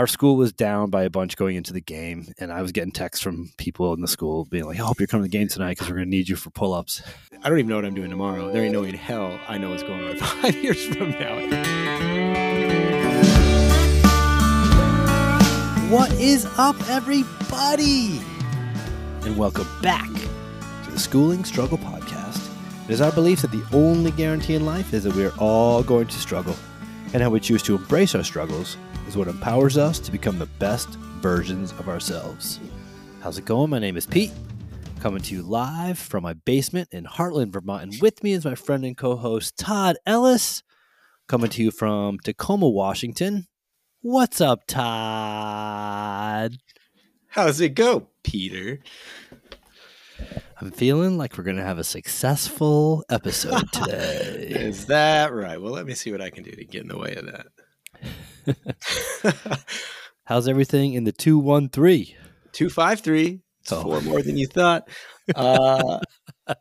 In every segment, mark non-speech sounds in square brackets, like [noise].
our school was down by a bunch going into the game, and I was getting texts from people in the school being like, "I hope you're coming to the game tonight because we're going to need you for pull-ups." I don't even know what I'm doing tomorrow. There ain't no way in hell I know what's going on [laughs] five years from now. What is up, everybody? And welcome back to the Schooling Struggle Podcast. It is our belief that the only guarantee in life is that we are all going to struggle, and how we choose to embrace our struggles is what empowers us to become the best versions of ourselves. How's it going? My name is Pete, coming to you live from my basement in Hartland, Vermont, and with me is my friend and co host Todd Ellis, coming to you from Tacoma, Washington. What's up, Todd? How's it go, Peter? I'm feeling like we're going to have a successful episode [laughs] today. Is that right? Well, let me see what I can do to get in the way of that. [laughs] How's everything in the 213? 253. It's Oh. four more than you thought. Uh, [laughs]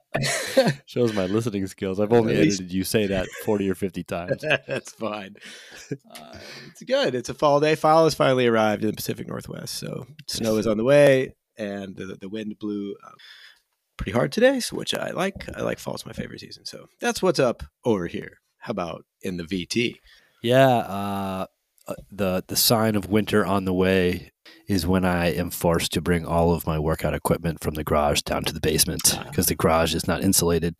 Shows my listening skills. I've only least- edited you say that 40 or 50 times. [laughs] that's fine. Uh, it's good. It's a fall day. Fall has finally arrived in the Pacific Northwest. So snow is on the way, and the, the wind blew uh, pretty hard today, so which I like. I like fall's my favorite season. So that's what's up over here. How about in the VT? Yeah, uh, uh, the the sign of winter on the way is when I am forced to bring all of my workout equipment from the garage down to the basement because the garage is not insulated.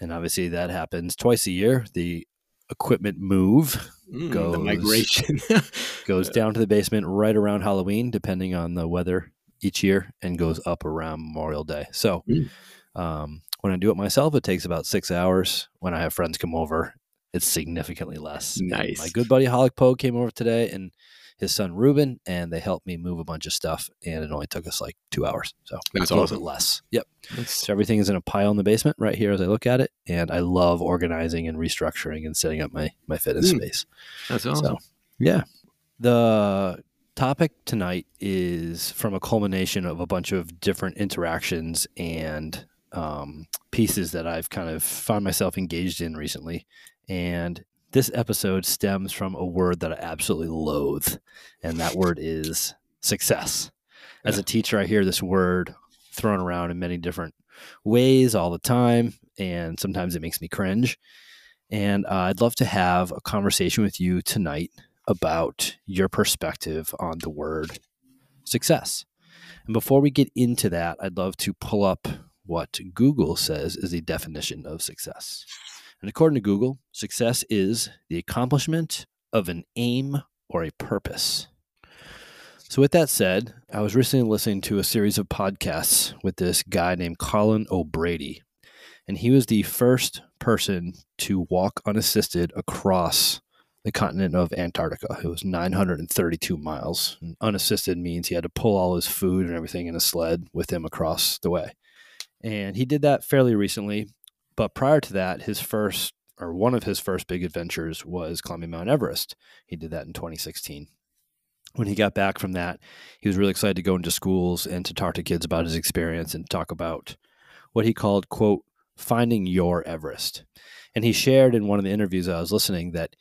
And obviously that happens twice a year. The equipment move Mm, the Goes- migration. [laughs] goes down to the basement right around Halloween, depending on the weather each year, and goes up around Memorial Day. So Mm. um, when I do it myself, it takes about six hours. When I have friends come over, it's significantly less. And Nice. My good buddy Holic Poe came over today, and his son Ruben, and they helped me move a bunch of stuff, and it only took us like two hours. So That's a little awesome. bit less. Yep. So everything is in a pile in the basement right here as I look at it, and I love organizing and restructuring and setting up my my fitness Mm. space. That's So, yeah. The topic tonight is from a culmination of a bunch of different interactions and um, pieces that I've kind of found myself engaged in recently. And this episode stems from a word that I absolutely loathe, and that word is success. As a teacher, I hear this word thrown around in many different ways all the time, and sometimes it makes me cringe. And uh, I'd love to have a conversation with you tonight about your perspective on the word success. And before we get into that, I'd love to pull up what Google says is the definition of success. And according to Google, success is the accomplishment of an aim or a purpose. So, with that said, I was recently listening to a series of podcasts with this guy named Colin O'Brady. And he was the first person to walk unassisted across the continent of Antarctica. It was 932 miles. And unassisted means he had to pull all his food and everything in a sled with him across the way. And he did that fairly recently. But prior to that, his first or one of his first big adventures was climbing Mount Everest. He did that in 2016. When he got back from that, he was really excited to go into schools and to talk to kids about his experience and talk about what he called, quote, finding your Everest. And he shared in one of the interviews I was listening that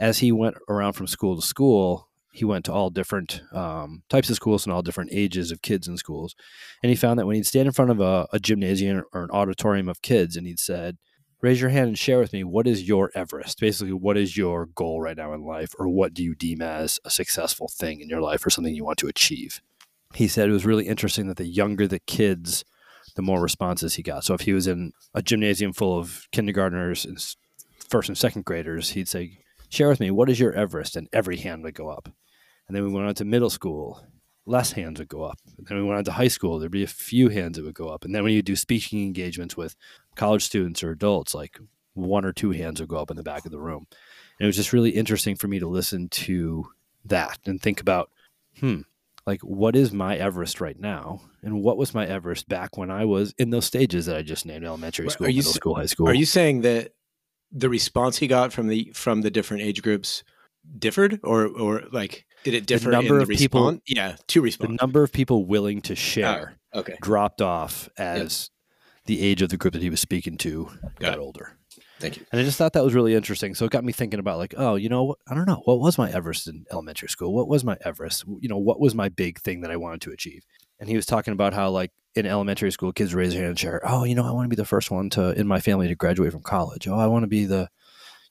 as he went around from school to school, he went to all different um, types of schools and all different ages of kids in schools. And he found that when he'd stand in front of a, a gymnasium or an auditorium of kids and he'd said, Raise your hand and share with me what is your Everest? Basically, what is your goal right now in life, or what do you deem as a successful thing in your life or something you want to achieve? He said it was really interesting that the younger the kids, the more responses he got. So if he was in a gymnasium full of kindergartners and first and second graders, he'd say, Share with me, what is your Everest? And every hand would go up. And then we went on to middle school, less hands would go up. And then we went on to high school, there'd be a few hands that would go up. And then when you do speaking engagements with college students or adults, like one or two hands would go up in the back of the room. And it was just really interesting for me to listen to that and think about, hmm, like what is my Everest right now? And what was my Everest back when I was in those stages that I just named elementary school, middle school, high school? Are you saying that the response he got from the from the different age groups differed, or or like did it differ number in the of people- response? Yeah, two the response. number of people willing to oh, share okay, dropped off as the age of the group that he was speaking to got Got older. Thank you. And I just thought that was really interesting. So it got me thinking about like, oh, you know, I don't know, what was my Everest in elementary school? What was my Everest? You know, what was my big thing that I wanted to achieve? And he was talking about how like in elementary school, kids raise their hand and share, oh, you know, I want to be the first one to in my family to graduate from college. Oh, I want to be the,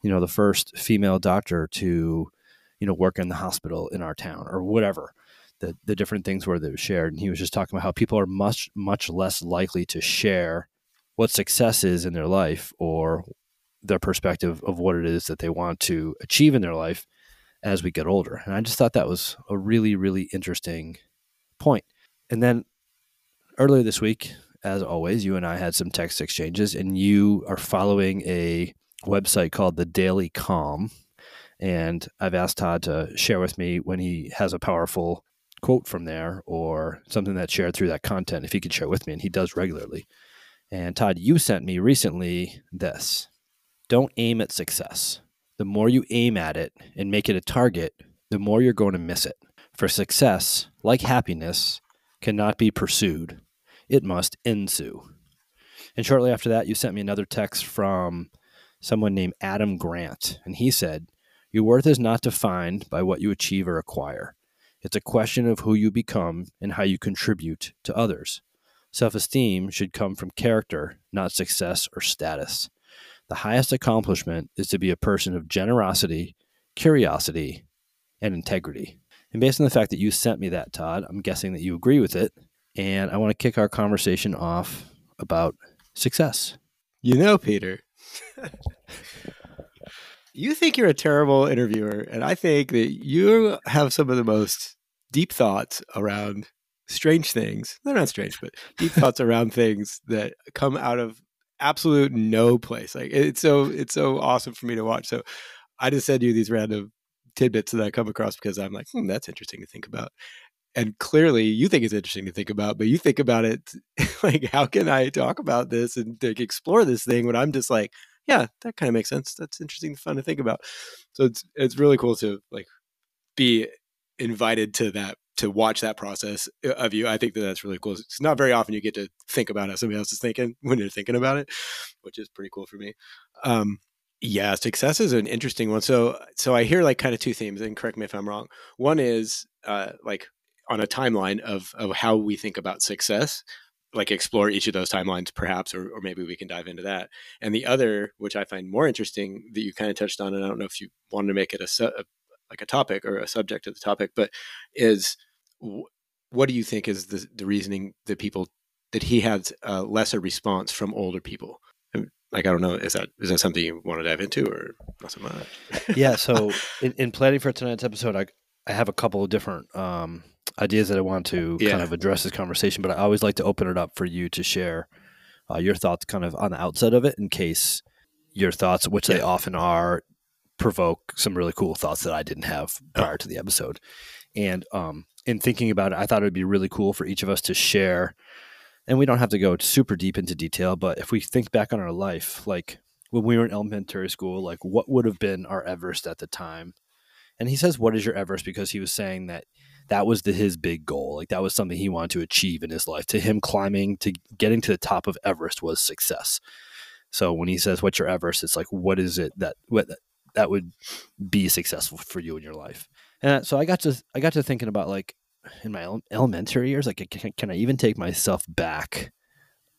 you know, the first female doctor to, you know, work in the hospital in our town or whatever. The the different things where they were shared. And he was just talking about how people are much, much less likely to share what success is in their life or their perspective of what it is that they want to achieve in their life as we get older. And I just thought that was a really, really interesting point. And then earlier this week, as always, you and I had some text exchanges, and you are following a website called the Daily Calm. And I've asked Todd to share with me when he has a powerful quote from there or something that's shared through that content, if he could share with me, and he does regularly. And Todd, you sent me recently this don't aim at success. The more you aim at it and make it a target, the more you're going to miss it. For success, like happiness, cannot be pursued, it must ensue. And shortly after that, you sent me another text from someone named Adam Grant. And he said, Your worth is not defined by what you achieve or acquire. It's a question of who you become and how you contribute to others. Self esteem should come from character, not success or status. The highest accomplishment is to be a person of generosity, curiosity, and integrity. And based on the fact that you sent me that, Todd, I'm guessing that you agree with it. And I want to kick our conversation off about success. You know, Peter, [laughs] you think you're a terrible interviewer, and I think that you have some of the most deep thoughts around strange things. They're not strange, but deep [laughs] thoughts around things that come out of absolute no place. Like it's so it's so awesome for me to watch. So I just send you these random tidbits that I come across because I'm like, hmm, that's interesting to think about. And clearly, you think it's interesting to think about, but you think about it [laughs] like, how can I talk about this and like, explore this thing when I'm just like, yeah, that kind of makes sense. That's interesting, fun to think about. So it's it's really cool to like be invited to that to watch that process uh, of you. I think that that's really cool. It's not very often you get to think about how somebody else is thinking when you're thinking about it, which is pretty cool for me. Um, yeah, success is an interesting one. So, so I hear like kind of two themes, and correct me if I'm wrong. One is uh, like on a timeline of of how we think about success, like explore each of those timelines, perhaps, or or maybe we can dive into that. And the other, which I find more interesting, that you kind of touched on, and I don't know if you wanted to make it a, a like a topic or a subject of the topic, but is what do you think is the, the reasoning that people that he had a lesser response from older people? Like I don't know, is that is that something you want to dive into or not so much? [laughs] yeah. So [laughs] in, in, planning for tonight's episode, I I have a couple of different um, ideas that I want to yeah. kind of address this conversation, but I always like to open it up for you to share uh, your thoughts, kind of on the outset of it, in case your thoughts, which yeah. they often are, provoke some really cool thoughts that I didn't have oh. prior oh. to the episode. And um, in thinking about it, I thought it would be really cool for each of us to share. And we don't have to go super deep into detail, but if we think back on our life, like when we were in elementary school, like what would have been our Everest at the time? And he says, What is your Everest? Because he was saying that that was the, his big goal. Like that was something he wanted to achieve in his life. To him, climbing to getting to the top of Everest was success. So when he says, "What's your Everest?" It's like, what is it that what that would be successful for you in your life? And so I got to I got to thinking about like in my elementary years, like can, can I even take myself back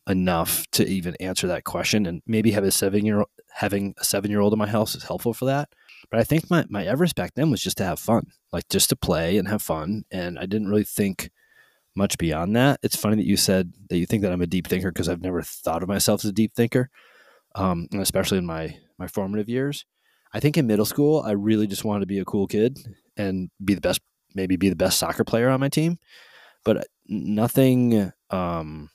enough to even answer that question? And maybe have a seven year having a seven year old in my house is helpful for that. But I think my my Everest back then was just to have fun, like just to play and have fun, and I didn't really think much beyond that. It's funny that you said that you think that I'm a deep thinker because I've never thought of myself as a deep thinker, um, especially in my my formative years. I think in middle school, I really just wanted to be a cool kid and be the best, maybe be the best soccer player on my team, but nothing, um,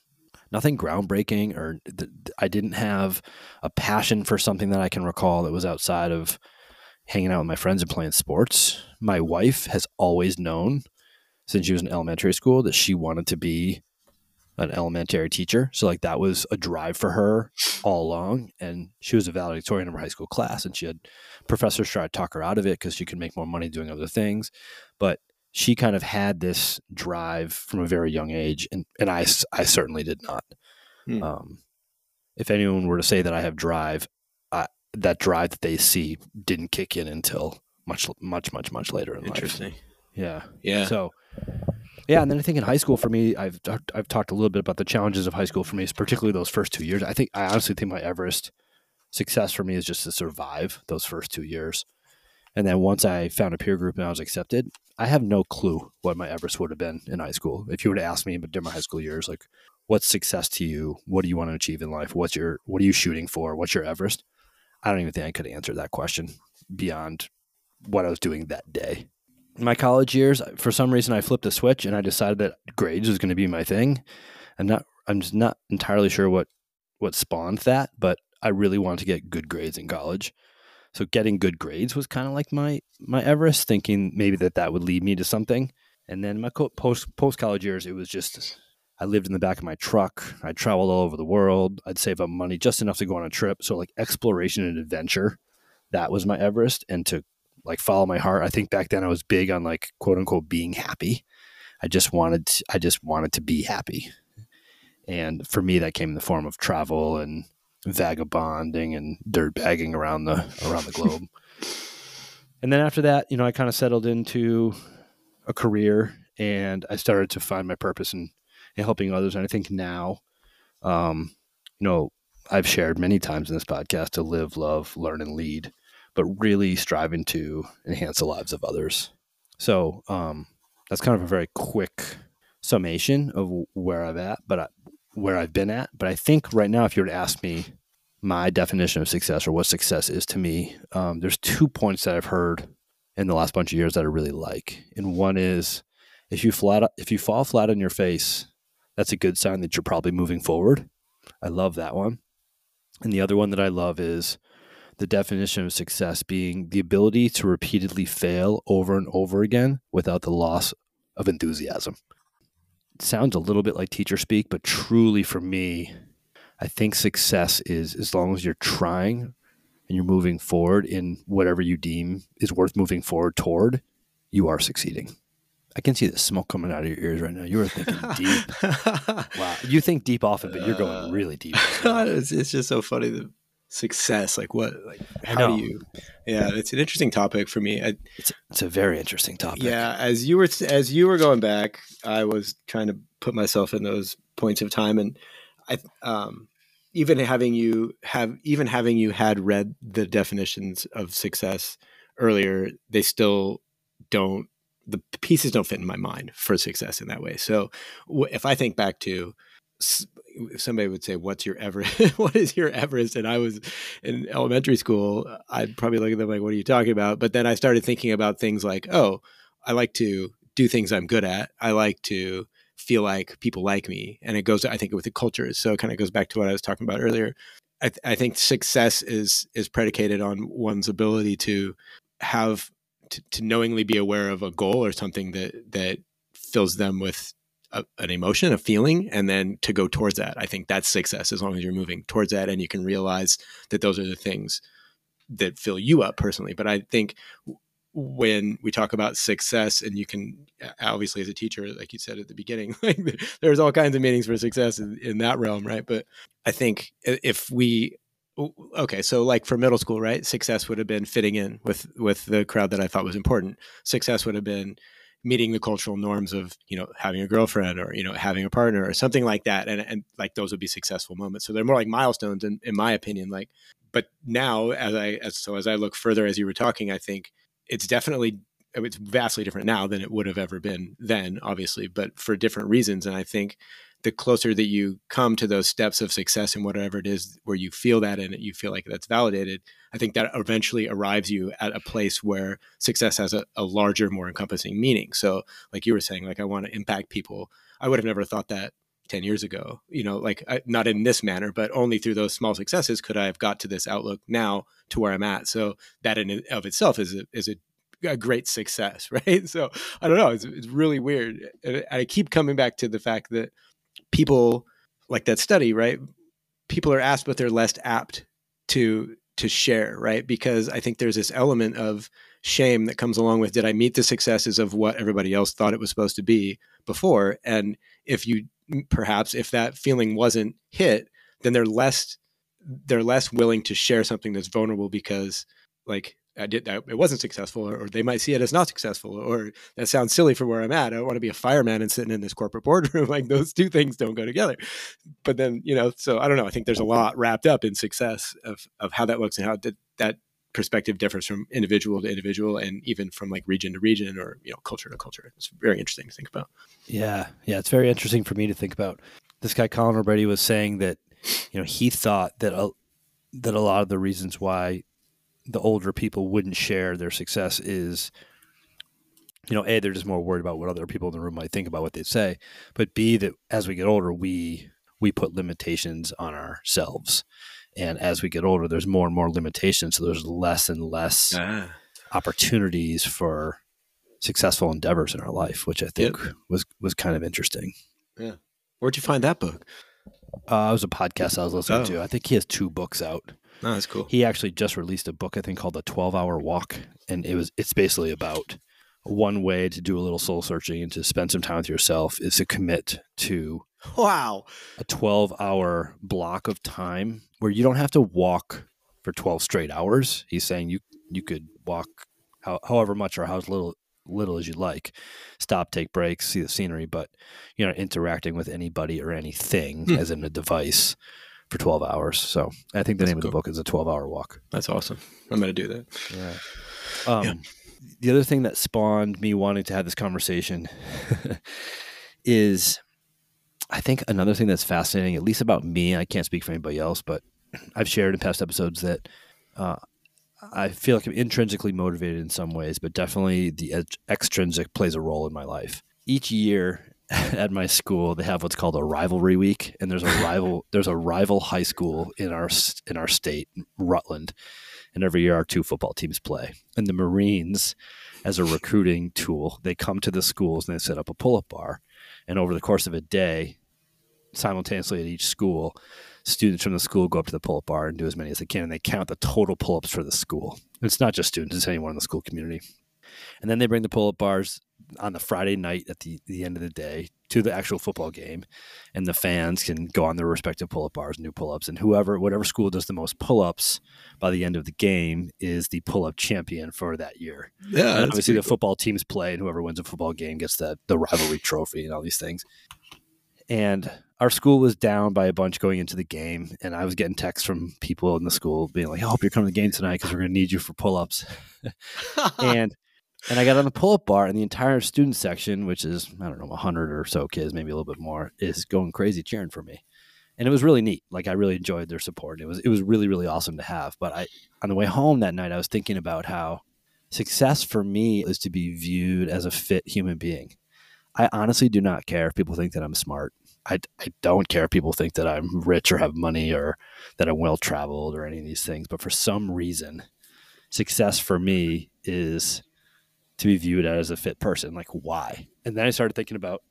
nothing groundbreaking or th- I didn't have a passion for something that I can recall that was outside of hanging out with my friends and playing sports. My wife has always known since she was in elementary school that she wanted to be an elementary teacher. So like that was a drive for her all along. And she was a valedictorian of her high school class and she had professors try to talk her out of it because she could make more money doing other things. But she kind of had this drive from a very young age. And, and I, I certainly did not. Hmm. Um, if anyone were to say that I have drive, I, that drive that they see didn't kick in until much much much much later in Interesting. life. Interesting. Yeah. Yeah. So yeah, and then I think in high school for me, I've I've talked a little bit about the challenges of high school for me, particularly those first two years. I think I honestly think my Everest success for me is just to survive those first two years. And then once I found a peer group and I was accepted, I have no clue what my Everest would have been in high school. If you were to ask me during my high school years, like, what's success to you? What do you want to achieve in life? What's your what are you shooting for? What's your Everest? I don't even think I could answer that question beyond what I was doing that day. My college years, for some reason, I flipped a switch and I decided that grades was going to be my thing. I'm not. I'm just not entirely sure what what spawned that, but I really wanted to get good grades in college. So getting good grades was kind of like my my Everest, thinking maybe that that would lead me to something. And then my post post college years, it was just I lived in the back of my truck. I traveled all over the world. I'd save up money just enough to go on a trip. So like exploration and adventure, that was my Everest. And to like follow my heart, I think back then I was big on like quote unquote being happy. I just wanted to, I just wanted to be happy. And for me, that came in the form of travel and vagabonding and dirt bagging around the around the [laughs] globe. and then after that, you know, I kind of settled into a career and I started to find my purpose in, in helping others. And I think now, um, you know, I've shared many times in this podcast to live, love, learn, and lead, but really striving to enhance the lives of others. So um, that's kind of a very quick summation of where I'm at. But I, where I've been at. But I think right now, if you were to ask me my definition of success or what success is to me, um, there's two points that I've heard in the last bunch of years that I really like. And one is if you flat if you fall flat on your face, that's a good sign that you're probably moving forward. I love that one. And the other one that I love is the definition of success being the ability to repeatedly fail over and over again without the loss of enthusiasm sounds a little bit like teacher speak, but truly for me, I think success is as long as you're trying and you're moving forward in whatever you deem is worth moving forward toward, you are succeeding. I can see the smoke coming out of your ears right now. You are thinking [laughs] deep. wow. You think deep often, but you're going really deep. Right [laughs] it's, it's just so funny. The success, like what, like how do you, yeah, it's an interesting topic for me. I, it's, it's a very interesting topic. Yeah. As you were, as you were going back, I was trying to put myself in those points of time and I, um, even having you have, even having you had read the definitions of success earlier, they still don't, the pieces don't fit in my mind for success in that way. So if I think back to somebody would say, "What's your Everest? [laughs] what is your Everest?" And I was in elementary school. I'd probably look at them like, "What are you talking about?" But then I started thinking about things like, "Oh, I like to do things I'm good at. I like to feel like people like me." And it goes, I think, with the cultures. So it kind of goes back to what I was talking about earlier. I, th- I think success is is predicated on one's ability to have to, to knowingly be aware of a goal or something that that fills them with a, an emotion, a feeling, and then to go towards that. I think that's success as long as you're moving towards that and you can realize that those are the things that fill you up personally. But I think when we talk about success and you can obviously as a teacher like you said at the beginning [laughs] like there's all kinds of meanings for success in, in that realm right but i think if we okay so like for middle school right success would have been fitting in with with the crowd that i thought was important success would have been meeting the cultural norms of you know having a girlfriend or you know having a partner or something like that and and like those would be successful moments. So they're more like milestones in, in my opinion like but now as i as so as i look further as you were talking i think it's definitely it's vastly different now than it would have ever been then obviously but for different reasons and i think the closer that you come to those steps of success and whatever it is where you feel that and you feel like that's validated i think that eventually arrives you at a place where success has a, a larger more encompassing meaning so like you were saying like i want to impact people i would have never thought that 10 years ago you know like I, not in this manner but only through those small successes could i have got to this outlook now to where i'm at so that in of itself is a, is a a great success, [laughs] right? So I don't know. It's, it's really weird. And I keep coming back to the fact that people like that study, right? People are asked, but they're less apt to to share, right? Because I think there's this element of shame that comes along with did I meet the successes of what everybody else thought it was supposed to be before? And if you mm, perhaps if that feeling wasn't hit, then they're less they're less willing to share something that's vulnerable because like I did it wasn't successful or, they might see it as not successful or that sounds silly for where I'm at. I don't want to be a fireman and sitting in this corporate [laughs] boardroom. like those two things don't go together. But then, you know, so I don't know. I think there's a lot wrapped up in success of, of how that looks and how that, that perspective differs from individual to individual and even from like region to region or, you know, culture to culture. It's very interesting to think about. Yeah. Yeah. It's very interesting for me to think about. This guy, Colin O'Brady was saying that, you know, he thought that, a, that a lot of the reasons why the older people wouldn't share their success is you know a they're just more worried about what other people in the room might think about what they say but b that as we get older we we put limitations on ourselves and as we get older there's more and more limitations so there's less and less ah. opportunities for successful endeavors in our life which i think yep. was was kind of interesting yeah where'd you find that book uh, it was a podcast i was listening oh. to i think he has two books out Oh, that's cool. He actually just released a book, I think, called The 12 Hour Walk. And it was it's basically about one way to do a little soul searching and to spend some time with yourself is to commit to wow a 12 hour block of time where you don't have to walk for 12 straight hours he's saying you you could walk how, however much or how little little as you like stop take breaks see the scenery but you know interacting with anybody or anything hmm. as in a device for 12 hours. So I think the That's name cool. of the book is A 12 Hour Walk. That's awesome. I'm going to do that. Yeah. Um, yeah. The other thing that spawned me wanting to have this conversation [laughs] is I think another thing that's fascinating, at least about me, I can't speak for anybody else, but [clears throat] I've shared in past episodes that uh, I feel like I'm intrinsically motivated in some ways, but definitely the extrinsic plays a role in my life. Each year, [laughs] at my school they have what's called a rivalry week and there's a [laughs] rival there's a rival high school in our in our state Rutland and every year our two football teams play. And the Marines as a recruiting tool they come to the schools and they set up a pull-up bar. And over the course of a day simultaneously at each school students from the school go up to the pull-up bar and do as many as they can and they count the total pull-ups for the school. It's not just students it's anyone in the school community. And then they bring the pull-up bars on the Friday night at the, the end of the day to the actual football game, and the fans can go on their respective pull up bars and do pull ups. And whoever, whatever school does the most pull ups by the end of the game is the pull up champion for that year. Yeah, and obviously the football teams play, and whoever wins a football game gets the the rivalry trophy and all these things. And our school was down by a bunch going into the game, and I was getting texts from people in the school being like, "I hope you're coming to the game tonight because we're going to need you for pull ups." [laughs] and and I got on the pull up bar, and the entire student section, which is, I don't know, 100 or so kids, maybe a little bit more, is going crazy cheering for me. And it was really neat. Like I really enjoyed their support. It was it was really really awesome to have. But I on the way home that night, I was thinking about how success for me is to be viewed as a fit human being. I honestly do not care if people think that I'm smart. I, I don't care if people think that I'm rich or have money or that I'm well traveled or any of these things. But for some reason, success for me is to be viewed as a fit person. Like, why? And then I started thinking about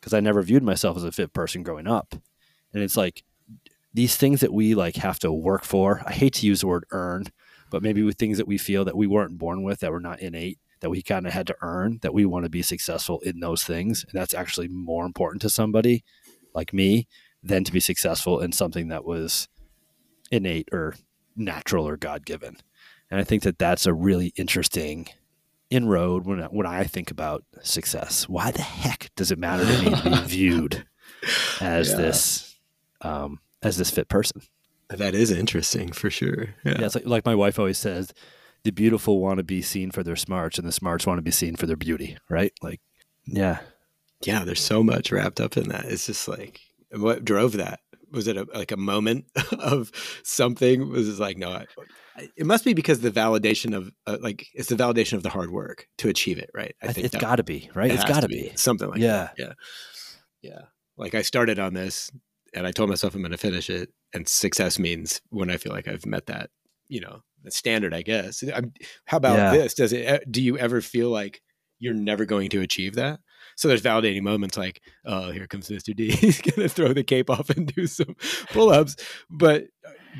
because I never viewed myself as a fit person growing up. And it's like these things that we like have to work for. I hate to use the word earn, but maybe with things that we feel that we weren't born with, that were not innate, that we kind of had to earn, that we want to be successful in those things. And that's actually more important to somebody like me than to be successful in something that was innate or natural or God given. And I think that that's a really interesting inroad when when I think about success. Why the heck does it matter to me to be [laughs] viewed as yeah. this um, as this fit person? That is interesting for sure. Yeah, yeah it's like, like my wife always says, the beautiful want to be seen for their smarts, and the smarts want to be seen for their beauty. Right? Like, yeah, yeah. There's so much wrapped up in that. It's just like what drove that was it a, like a moment [laughs] of something? Was it like no I, it must be because the validation of uh, like it's the validation of the hard work to achieve it right? I think it's got to be right? it has got to be. be. something like yeah that. yeah. yeah. Like i started on this and i told myself i'm going to finish it and success means when i feel like i've met that you know the standard i guess. I'm, how about yeah. this? Does it do you ever feel like you're never going to achieve that so there's validating moments like, oh, here comes Mr. D. [laughs] He's gonna throw the cape off and do some pull-ups. But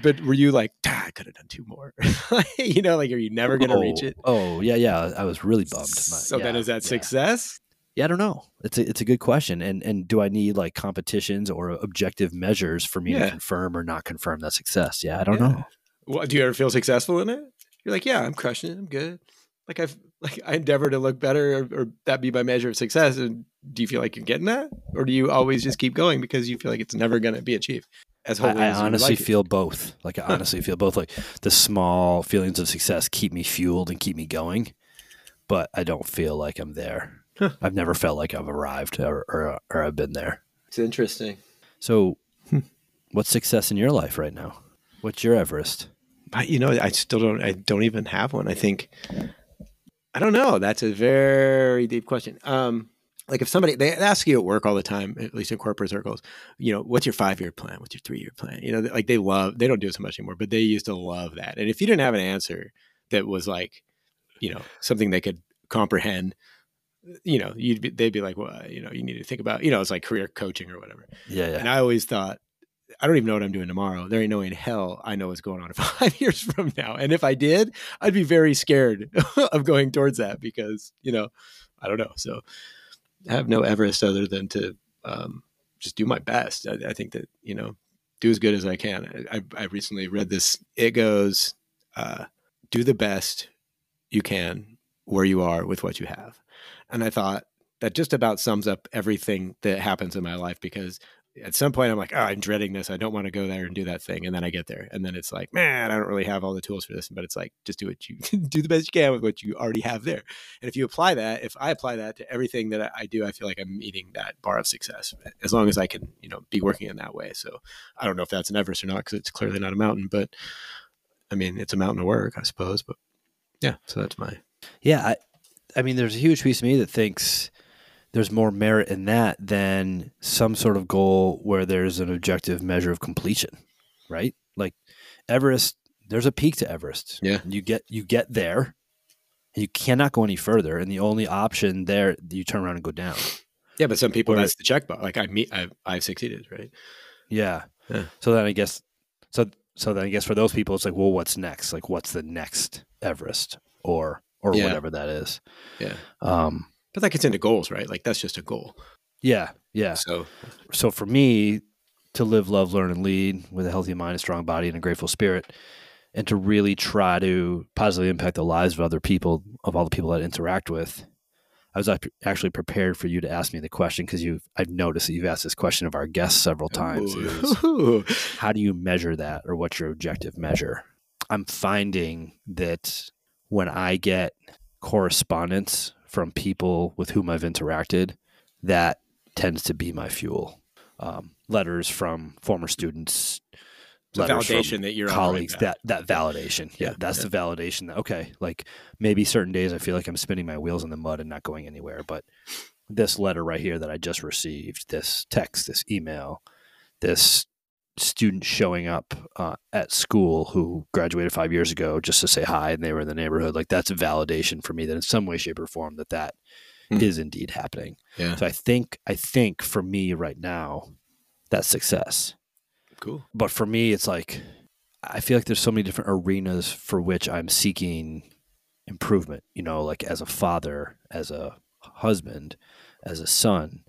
but were you like, ah, I could have done two more? [laughs] you know, like are you never gonna oh, reach it? Oh yeah, yeah. I was really bummed. so yeah, then is that yeah. success? Yeah, I don't know. It's a, it's a good question. And and do I need like competitions or objective measures for me Yeah. to confirm or not confirm that success? Yeah, I don't know. What, do you ever feel successful in it? You're like, yeah, I'm crushing it. I'm good. Like I've like I endeavor to look better, or, or that be my measure of success. And do you feel like you're getting that, or do you always just keep going because you feel like it's never going to be achieved? As I, wholly I as honestly like it? feel both. Like I [laughs] honestly feel both. Like the small feelings of success keep me fueled and keep me going, but I don't feel like I'm there. Huh. I've never felt like I've arrived or, or or I've been there. it's interesting. So, Hmm. what's success in your life right now? What's your Everest? I, you know, I still don't. I don't even have one. I think. I don't know. That's a very deep question. Um, like if somebody they ask you at work all the time, at least in corporate circles, you know, what's your five year plan? What's your three year plan? You know, like they love. They don't do it so much anymore, but they used to love that. And if you didn't have an answer that was like, you know, something they could comprehend, you know, you'd be, they'd be like, well, you know, you need to think about, you know, it's like career coaching or whatever. Yeah, yeah. And I always thought, I don't even know what I'm doing tomorrow. There ain't no way in hell I know what's going on [laughs] five years from now. And if I did, I'd be very scared [laughs] of going towards that because, you know, I don't know. So I have no Everest other than to um, just do my best. I, I think that, you know, do as good as I can. I, I recently read this. It goes, uh, do the best you can where you are with what you have. And I thought that just about sums up everything that happens in my life because at some point I'm like, oh, I'm dreading this. I don't want to go there and do that thing. And then I get there. And then it's like, man, I don't really have all the tools for this. But it's like, just do what you [laughs] do the best you can with what you already have there. And if you apply that, if I apply that to everything that I- do, I feel like I'm meeting that bar of success eh, as long as I can, you know, be working in that way. So I don't know if that's an Everest or not because it's clearly not a mountain, but I mean, it's a mountain of work, I suppose. But yeah, so that's my Yeah, I, I mean, there's a huge piece of me that thinks there's more merit in that than some sort of goal where there's an objective measure of completion, right? Like Everest, there's a peak to Everest. Yeah. you get you get there, and you cannot go any further, and the only option there, you turn around and go down. yeah. But some people, that's the checkbox. Like I meet, I've, I've succeeded, right? Yeah. Yeah. So then I guess so so then I guess for those people it's like, well, what's next? Like what's the next Everest or or Yeah. whatever that is. Yeah. Um But that gets into goals, right? Like that's just a goal. yeah, yeah. So So for me to live, love, learn and lead with a healthy mind, a strong body and a grateful spirit and to really try to positively impact the lives of other people of all the people that I interact with. I was actually prepared for you to ask me the question because you I've noticed that you've asked this question of our guests several times. is- [laughs] how do you measure that or what's your objective measure i'm finding that when i get correspondence from people with whom i've interacted that tends to be my fuel. Um, letters from former students from validation that you're on the right colleagues that that validation. Yeah, Yeah, that's the validation that okay like maybe certain days i feel like i'm spinning my wheels in the mud and not going anywhere but this letter right here that i just received this text this email this student showing up uh, at school who graduated five years ago just to say hi and they were in the neighborhood like that's a validation for me that in some way shape or form that that is Hmm. indeed happening Yeah. so i think i think for me right now that's success Cool. but for me it's like i feel like there's so many different arenas for which i'm seeking improvement you know like as a father as a husband as a son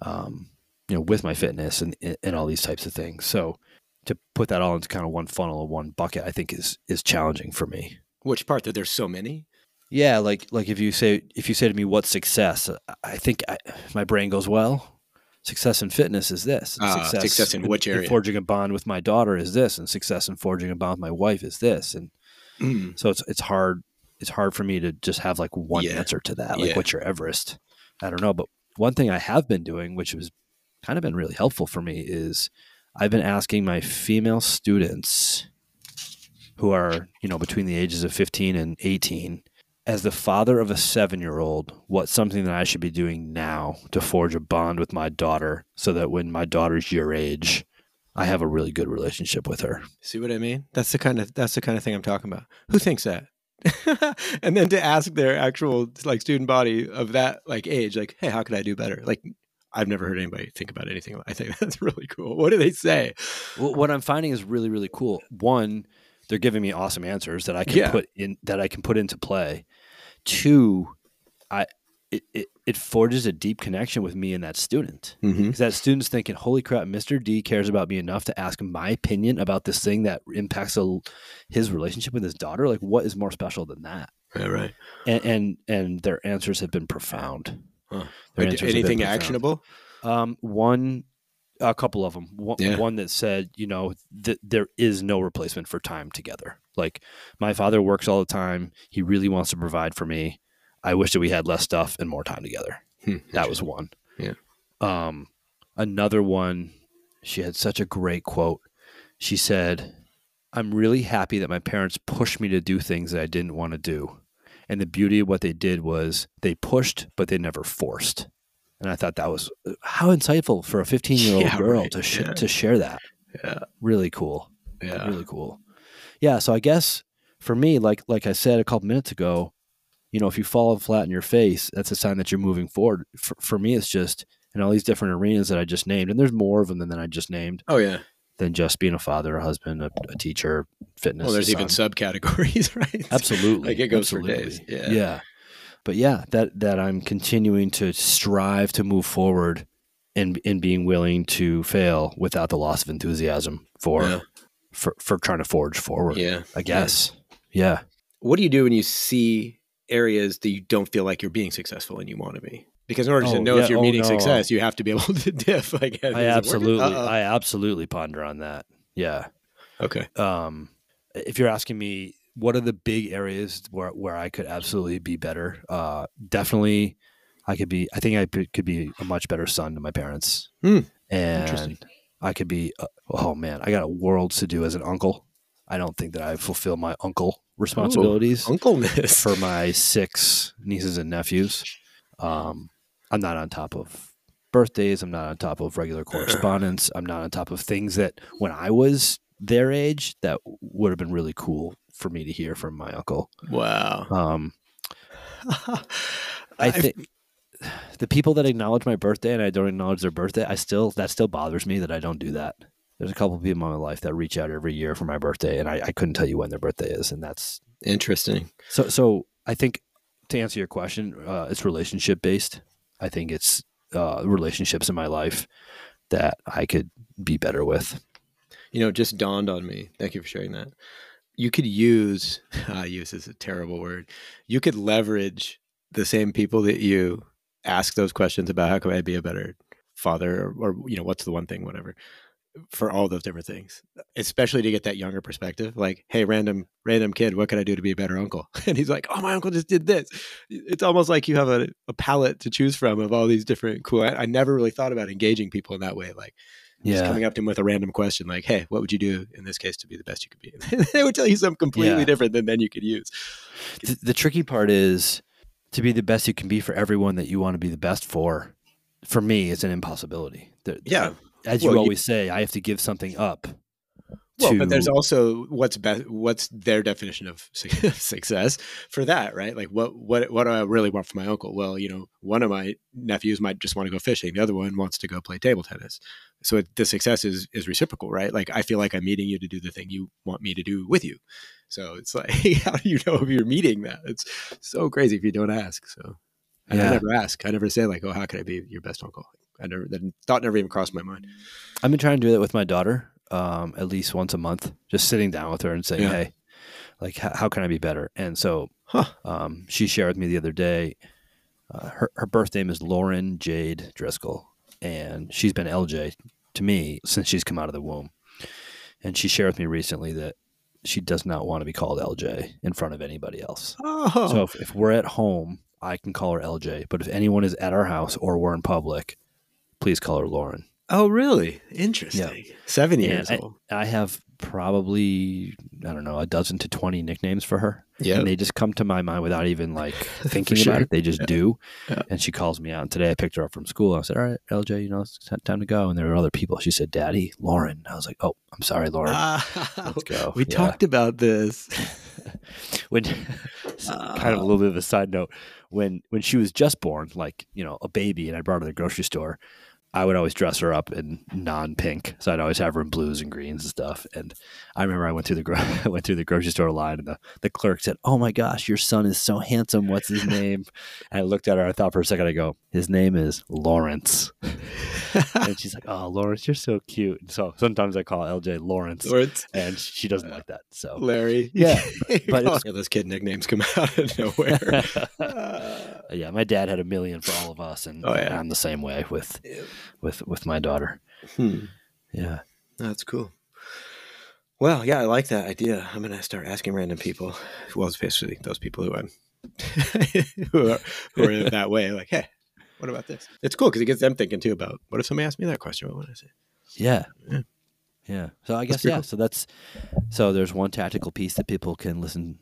um, you know with my fitness and, and all these types of things so to put that all into kind of one funnel or one bucket i think is is challenging for me Which part that there's so many? yeah like like if you say if you say to me what's success i think I, my brain goes well success in fitness is this and Ah, success in which area? forging a bond with my daughter is this and success in forging a bond with my wife is this and Mm. so it's it's hard it's hard for me to just have like one Yeah. answer to that like Yeah. what's your everest i don't know but one thing i have been doing which has kind of been really helpful for me is i've been asking my female students who are you know between the ages of 15 and 18 as the father of a seven year old what's something that i should be doing now to forge a bond with my daughter so that when my daughter's your age i have a really good relationship with her See what I mean? That's the kind of that's the kind of thing I'm talking about. Who thinks that? [laughs] and then to ask their actual like student body of that like age, like, hey, how could I do better? Like, I've never heard anybody think about anything. I think [laughs] that's really cool. What do they say? Well, what I'm finding is really, really cool. One, they're giving me awesome answers that I can Yeah. put in that I can put into play. Two, I it, it, it forges a deep connection with me and that student. Mm-hmm. Because that student's thinking, holy crap, Mr. D cares about me enough to ask my opinion about this thing that impacts a, his relationship with his daughter. Like, what is more special than that? Yeah, right. And and, and their answers have been profound. Huh. Their Like, answers have been anything actionable? Um, one, a couple of them. One, Yeah. one that said, you know, th- there is no replacement for time together. Like my father works all the time. He really wants to provide for me. I wish that we had less stuff and more time together. Hmm, That was one. Yeah. Um, another one. She had such a great quote. She said, "I'm really happy that my parents pushed me to do things that I didn't want to do." And the beauty of what they did was they pushed, but they never forced. And I thought that was how insightful for a 15 year old [laughs] Yeah, girl right. to sh- Yeah. to share that. Yeah. Really cool. Yeah. Really cool. Yeah. So I guess for me, like like I said a couple minutes ago, you know, if you fall flat in your face, that's a sign that you're moving forward. For, for me, it's just in all these different arenas that I just named, and there's more of them than, than I just named Oh yeah. Than just being a father, a husband, a, a teacher, fitness. Well, there's even subcategories, [laughs] right? Absolutely. Like, it goes for days. Yeah. Yeah. But yeah, that that I'm continuing to strive to move forward and and being willing to fail without the loss of enthusiasm for Yeah. for for trying to forge forward. Yeah. I guess. Yeah. What do you do when you see areas that you don't feel like you're being successful and you want to be? Because in order Oh, to know yeah. if you're Oh, meeting no. success, you have to be able [laughs] to diff. Like, I absolutely I absolutely ponder on that. Yeah. okay. Um if you're asking me what are the big areas where where I could absolutely be better? Uh definitely I could be I think I could be a much better son to my parents. Hmm. and Interesting. I could be. Uh, oh man, I got worlds to do as an uncle. I don't think that I fulfill my uncle responsibilities Uncleness. for my six nieces and nephews. Um, I'm not on top of birthdays. I'm not on top of regular [clears throat] correspondence. I'm not on top of things that when I was their age that would have been really cool for me to hear from my uncle. wow. Um, [laughs] I think the people that acknowledge my birthday and I don't acknowledge their birthday, I still that still bothers me that I don't do that. There's a couple of people in my life that reach out every year for my birthday, and I, I couldn't tell you when their birthday is, and that's Interesting. so. So I think to answer your question, uh, it's relationship based. I think it's uh, relationships in my life that I could be better with. You know, it just dawned on me. Thank you for sharing that. You could use, uh, [laughs] use is a terrible word. You could leverage the same people that you ask those questions about how can I be a better father or, or you know, what's the one thing, whatever, for all those different things, especially to get that younger perspective. Like, hey, random, random kid, what can I do to be a better uncle? [laughs] And he's like, oh, my uncle just did this. It's almost like you have a, a palette to choose from of all these different cool. I, I never really thought about engaging people in that way. Like, just Yeah, coming up to him with a random question like, "Hey, what would you do in this case to be the best you could be?" [laughs] they would tell you something completely Yeah. different than then you could use. the, the tricky part is to be the best you can be for everyone that you want to be the best for. For me, it's an impossibility. There- Yeah. As Well, you you- always say, I have to give something up. Well, but there's also what's best. What's their definition [laughs] of success for that, right? Like, what what what do I really want from my uncle? Well, you know, one of my nephews might just want to go fishing. The other one wants to go play table tennis. So it, the success is is reciprocal, right? Like, I feel like I'm meeting you to do the thing you want me to do with you. So it's like, [laughs] how do you know if you're meeting that? It's so crazy if you don't ask. So and I never ask. I never say like, "Oh, how can I be your best uncle?" I never that thought never even crossed my mind. I've been trying to do that with my daughter um, at least once a month, just sitting down with her and saying, Yeah. "Hey, like, how, how can I be better?" And so Huh. um, she shared with me the other day. Uh, her her birth name is Lauren Jade Driscoll, and she's been LJ to me since she's come out of the womb. And she shared with me recently that she does not want to be called LJ in front of anybody else. Oh, So if, if we're at home, I can call her LJ. But if anyone is at our house or we're in public, please call her Lauren. oh, really? Interesting. Seven years old. I have probably I don't know a dozen to twenty nicknames for her, Yeah. and they just come to my mind without even like [laughs] thinking sure. about it. They just Yeah. do. Yeah. And she calls me out. And today I picked her up from school. I said, "All right, LJ, you know it's time to go." And there were other people. She said, "Daddy, Lauren." I was like, "Oh, I'm sorry, Lauren. Wow. Let's go." We Yeah. talked about this. [laughs] when kind of a ah. little bit of a side note when when she was just born like you know a baby and i brought her to the grocery store I would always dress her up in non-pink, so I'd always have her in blues and greens and stuff. And I remember I went through the gro- [laughs] I went through the grocery store line, and the, the clerk said, "Oh my gosh, your son is so handsome. What's his name?" And I looked at her. I thought for a second. I go, "His name is Lawrence." [laughs] and she's like, "Oh, Lawrence, you're so cute." And so sometimes I call LJ Lawrence, Lawrence. and she doesn't like that. So Larry. [laughs] Yeah, but but it's- yeah, those kid nicknames come out of nowhere. Uh, yeah, my dad had a million for all of us, and Oh, yeah. I'm the same way with with with my daughter. hmm. Yeah. That's cool. Well, yeah, I like that idea. I'm gonna start asking random people, well, especially those people who I'm [laughs] who are who are that way. Like, hey, what about this? It's cool because it gets them thinking too about what if somebody asked me that question? What would I say? Yeah. Yeah. Yeah. So I guess yeah. cool. So that's so there's one tactical piece that people can listen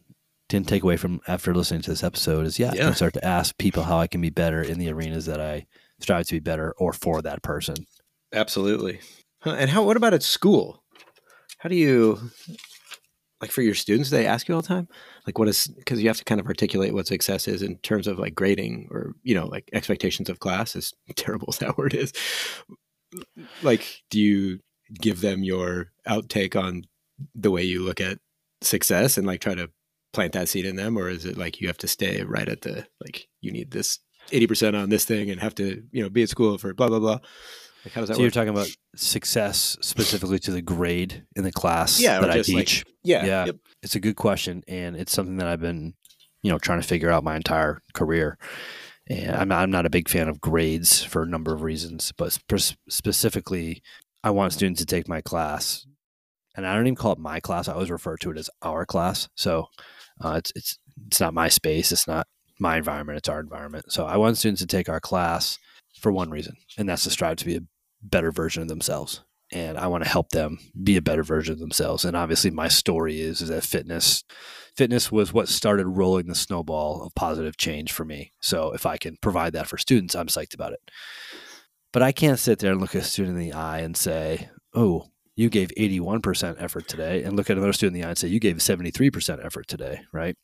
can take away from after listening to this episode is yeah, I Yeah. can start to ask people how I can be better in the arenas that I strive to be better or for that person. Absolutely. And how? What about at school? How do you like for your students? They ask you all the time, like what is because you have to kind of articulate what success is in terms of like grading or you know like expectations of class. As [laughs] terrible as that word is, like do you give them your outtake on the way you look at success and like try to plant that seed in them, or is it like you have to stay right at the like you need this eighty percent on this thing and have to you know be at school for blah blah blah. Like how does that So work? you're talking about success specifically to the grade in the class Yeah, that I just, like, teach. Yeah. Yeah. Yep. it's a good question and it's something that I've been, you know, trying to figure out my entire career. And I'm not, I'm not a big fan of grades for a number of reasons, but sp- specifically, I want students to take my class, and I don't even call it my class. I always refer to it as our class. So uh, it's it's it's not my space. It's not my environment. It's our environment. So I want students to take our class for one reason, and that's to strive to be a better version of themselves and I want to help them be a better version of themselves. And obviously, my story is, is that fitness, fitness was what started rolling the snowball of positive change for me. So if I can provide that for students, I'm psyched about it. But I can't sit there and look a student in the eye and say, "Oh, you gave 81% effort today," and look at another student in the eye and say, "You gave 73% effort today." Right.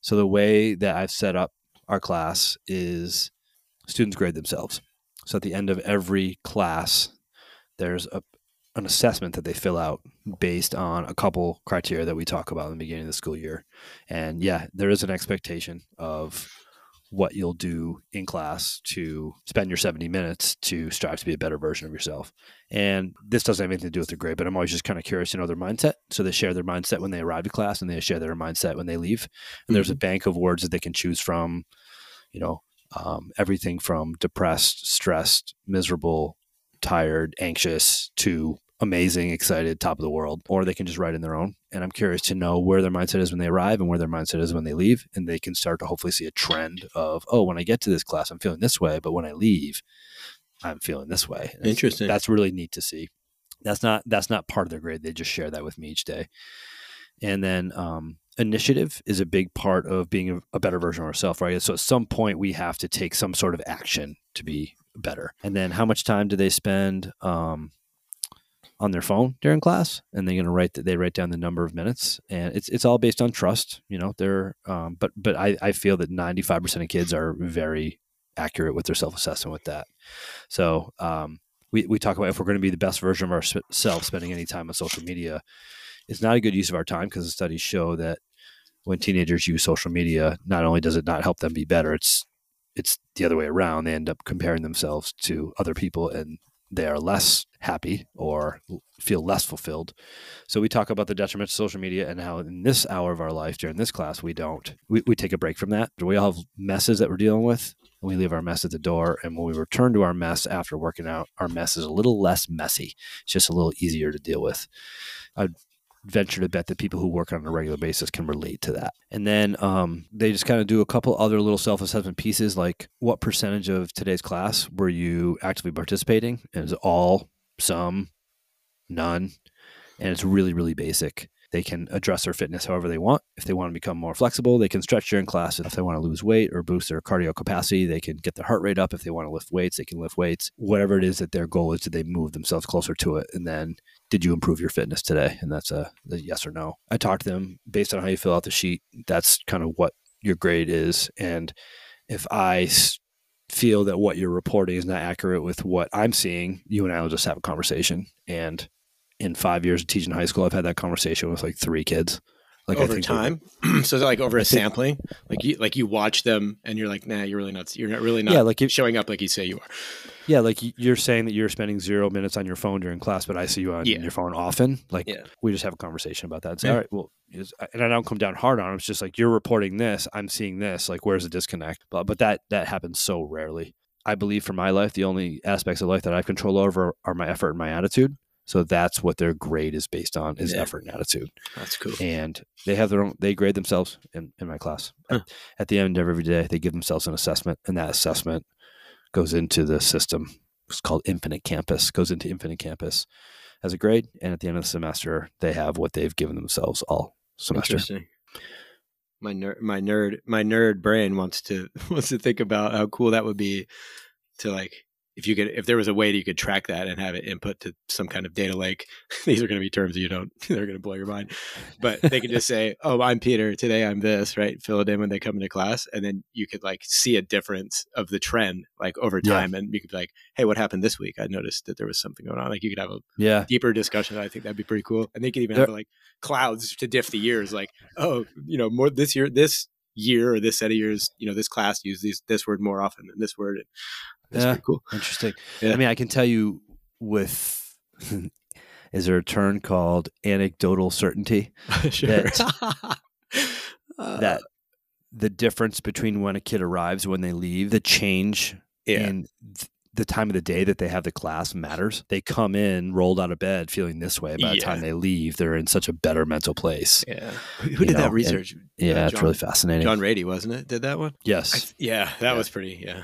So the way that I've set up our class is students grade themselves. So at the end of every class, there's a an assessment that they fill out based on a couple criteria that we talk about in the beginning of the school year. And yeah, there is an expectation of what you'll do in class to spend your 70 minutes to strive to be a better version of yourself. And this doesn't have anything to do with the grade, but I'm always just kind of curious to know their mindset. So they share their mindset when they arrive to class and they share their mindset when they leave. And there's a bank of words that they can choose from, you know, um, everything from depressed, stressed, miserable, tired, anxious to amazing, excited, top of the world, or they can just write in their own. And I'm curious to know where their mindset is when they arrive and where their mindset is when they leave. And they can start to hopefully see a trend of, oh, when I get to this class, I'm feeling this way, but when I leave, I'm feeling this way. It's- Interesting. That's really neat to see. That's not that's not part of their grade. They just share that with me each day. And then um, initiative is a big part of being a, a better version of ourselves, right? So at some point we have to take some sort of action to be better. And then how much time do they spend um, on their phone during class? And they're going to write that they write down the number of minutes, and it's it's all based on trust, you know. They're um, but but I, I feel that ninety five percent of kids are very accurate with their self assessment with that. So um, we we talk about if we're going to be the best version of ourselves, spending any time on social media is not a good use of our time because the studies show that when teenagers use social media, not only does it not help them be better, it's it's the other way around. They end up comparing themselves to other people and they are less happy or feel less fulfilled. So we talk about the detriment of social media and how in this hour of our life during this class we don't we, we take a break from that. Do we all have messes that we're dealing with and we leave our mess at the door. And when we return to our mess after working out, our mess is a little less messy. It's just a little easier to deal with. I'd venture to bet that people who work on a regular basis can relate to that. And then um, they just kind of do a couple other little self assessment pieces like what percentage of today's class were you actively participating? And is it all, some, none? And it's really, really basic. They can address their fitness however they want. If they want to become more flexible, they can stretch during class. If they want to lose weight or boost their cardio capacity, they can get their heart rate up. If they want to lift weights, they can lift weights. Whatever it is that their goal is, did they move themselves closer to it? And then did you improve your fitness today? And that's a, a yes or no. I talk to them based on how you fill out the sheet. That's kind of what your grade is. And if I feel that what you're reporting is not accurate with what I'm seeing, you and I will just have a conversation. And in five years of teaching high school, I've had that conversation with like three kids. Like over time. [clears throat] so like over a sampling, like you like you watch them and you're like, nah, you're really not. You're not really not Yeah, like if, showing up like you say you are. yeah, like you're saying that you're spending zero minutes on your phone during class, but I see you on Yeah. your phone often. Like Yeah. we just have a conversation about that. Say, Yeah. all right, well, and I don't come down hard on them. It's just like you're reporting this, I'm seeing this. Like, where's the disconnect? But but that that happens so rarely. I believe for my life, the only aspects of life that I have control over are my effort and my attitude. So that's what their grade is based on is Yeah. effort and attitude. That's cool. And they have their own. They grade themselves in in my class. Huh. At, at the end of every day, they give themselves an assessment, and that assessment goes into the system. It's called Infinite Campus. Goes into Infinite Campus as a grade, and at the end of the semester, they have what they've given themselves all semester. Interesting. My nerd, my nerd, my nerd brain wants to [laughs] wants to think about how cool that would be to like if you could if there was a way that you could track that and have it input to some kind of data lake. [laughs] These are going to be terms you don't [laughs] they're going to blow your mind, but they could just say, "Oh, I'm Peter. Today I'm this." Right? Fill it in when they come into class, and then you could like see a difference of the trend like over Yeah. time, and you could be like, "Hey, what happened this week? I noticed that there was something going on." Like you could have a Yeah, deeper discussion. I think that'd be pretty cool. And they could even There- have like clouds to diff the years. Like, oh, you know, more this year, this year or this set of years, you know, this class used these this word more often than this word. That's Yeah. pretty cool. interesting. Yeah. I mean, I can tell you with. [laughs] is there a term called anecdotal certainty? [laughs] sure. [laughs] Uh, that the difference between when a kid arrives when they leave the change yeah. in th- the time of the day that they have the class matters they come in rolled out of bed feeling this way by the Yeah. time they leave they're in such a better mental place yeah. Who, who did know, that and- research? yeah Uh, it's really fascinating John Ratey, wasn't it? Did that one? Yes th- yeah, that Yeah. was pretty. Yeah.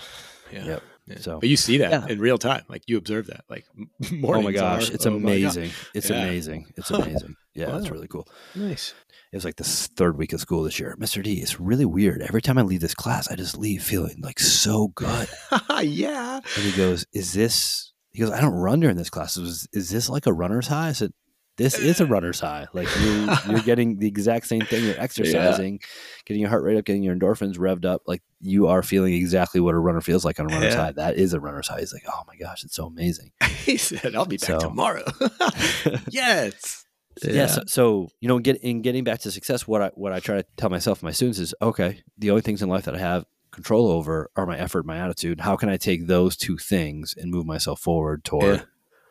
Yeah. Yep. Yeah. So- but you see that Yeah. in real time, like you observe that, like m- [laughs] oh my gosh are- it's oh my God. amazing it's Yeah. amazing it's amazing yeah it's Wow. really cool Nice. It was like the third week of school this year mr d it's really weird every time i leave this class i just leave feeling like so good [laughs] yeah. And he goes, "Is this?" He goes, "I don't run during this class. Is, is this like a runner's high?" I said, "This is a uh. runner's high. Like you, you're [laughs] getting the exact same thing. You're exercising, getting your heart rate up, getting your endorphins revved up. Like you are feeling exactly what a runner feels like on a runner's Yeah. high. That is a runner's high." He's like, "Oh my gosh, it's so amazing." [laughs] he said, "I'll be back So- tomorrow." yes. Yeah. so, so you know, get in getting back to success. What I what I try to tell myself, and my students, is okay. The only things in life that I have control over are my effort, my attitude. How can I take those two things and move myself forward toward Yeah.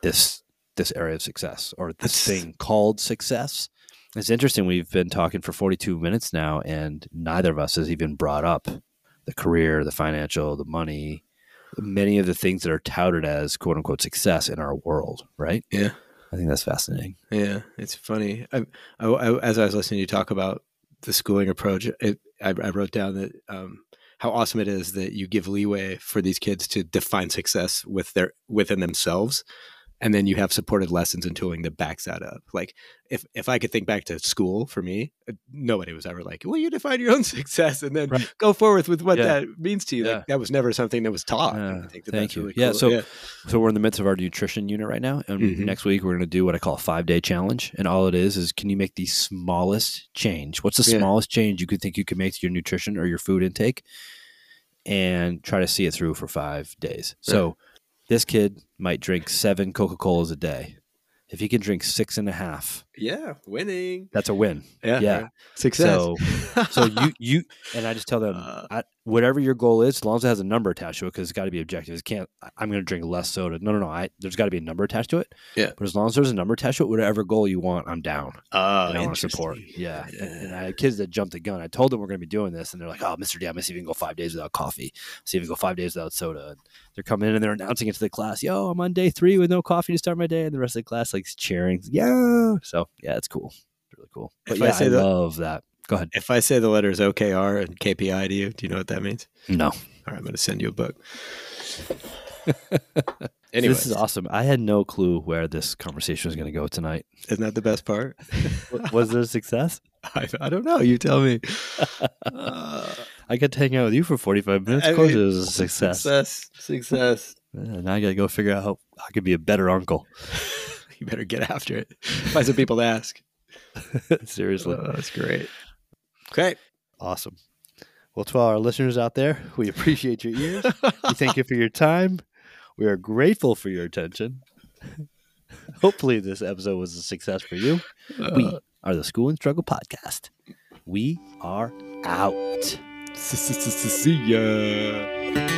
this this area of success or this thing called success? It's interesting. We've been talking for 42 minutes now, and neither of us has even brought up the career, the financial, the money, many of the things that are touted as quote unquote success in our world, right? Yeah. I think that's fascinating. Yeah, it's funny. I, I, I- as I was listening to you talk about the schooling approach, it, I, wrote down that um, how awesome it is that you give leeway for these kids to define success with their within themselves, and then you have supported lessons and tooling that backs that up. Like if if I could think back to school for me, uh, nobody was ever like, "Well, you define your own [laughs] success and then Right. go forward with what Yeah. that means to you." Yeah. Like that was never something that was taught. Yeah, I think that thank you. really Yeah, cool. so- So we're in the midst of our nutrition unit right now, and Mhm. next week we're going to do what I call a five day challenge. And all it is is, can you make the smallest change? What's the smallest change you could think you could make to your nutrition or your food intake, and try to see it through for five days. So this kid might drink seven Coca Colas a day. If he can drink six and a half, yeah, winning. that's a win. Yeah, Yeah. success. So, [laughs] so you you and I just tell them Uh, I, whatever your goal is, as long as it has a number attached to it, because it's got to be objective. It can't. I- I'm going to drink less soda. No, no, no. I, there's got to be a number attached to it. Yeah. But as long as there's a number attached to it, whatever goal you want, I'm down. Oh, and I want to support. interesting. Yeah. And, and I had kids that jumped the gun. I told them we're going to be doing this, and they're like, "Oh, Mr. D, I'm going to see if we can go five days without coffee. See if we can go five days without soda." And they're coming in and they're announcing it to the class. Yo, I'm on day three with no coffee to start my day, and the rest of the class like cheering. Yeah. So yeah, it's cool. It's really cool. But If I say I that- love that. Go ahead. If I say the letters OKR and KPI to you, do you know what that means? No. All right, I'm going to send you a book. Anyway, [laughs] this is awesome. I had no clue where this conversation was going to go tonight. isn't that the best part? [laughs] Was it a success? [laughs] I, I don't know. You tell me. Uh, I got to hang out with you for 45 minutes. I Of course, mean, it was a success. Success. Success. Yeah, now I got to go figure out how I could be a better uncle. [laughs] You better get after it. Find some people to ask. [laughs] Seriously. Oh, that's great. Okay. awesome. Well, to all our listeners out there, [laughs] we appreciate your ears. we thank you for your time. We are grateful for your attention. Hopefully, this episode was a success for you. we uh. are the School and Struggle Podcast. We are out. See ya.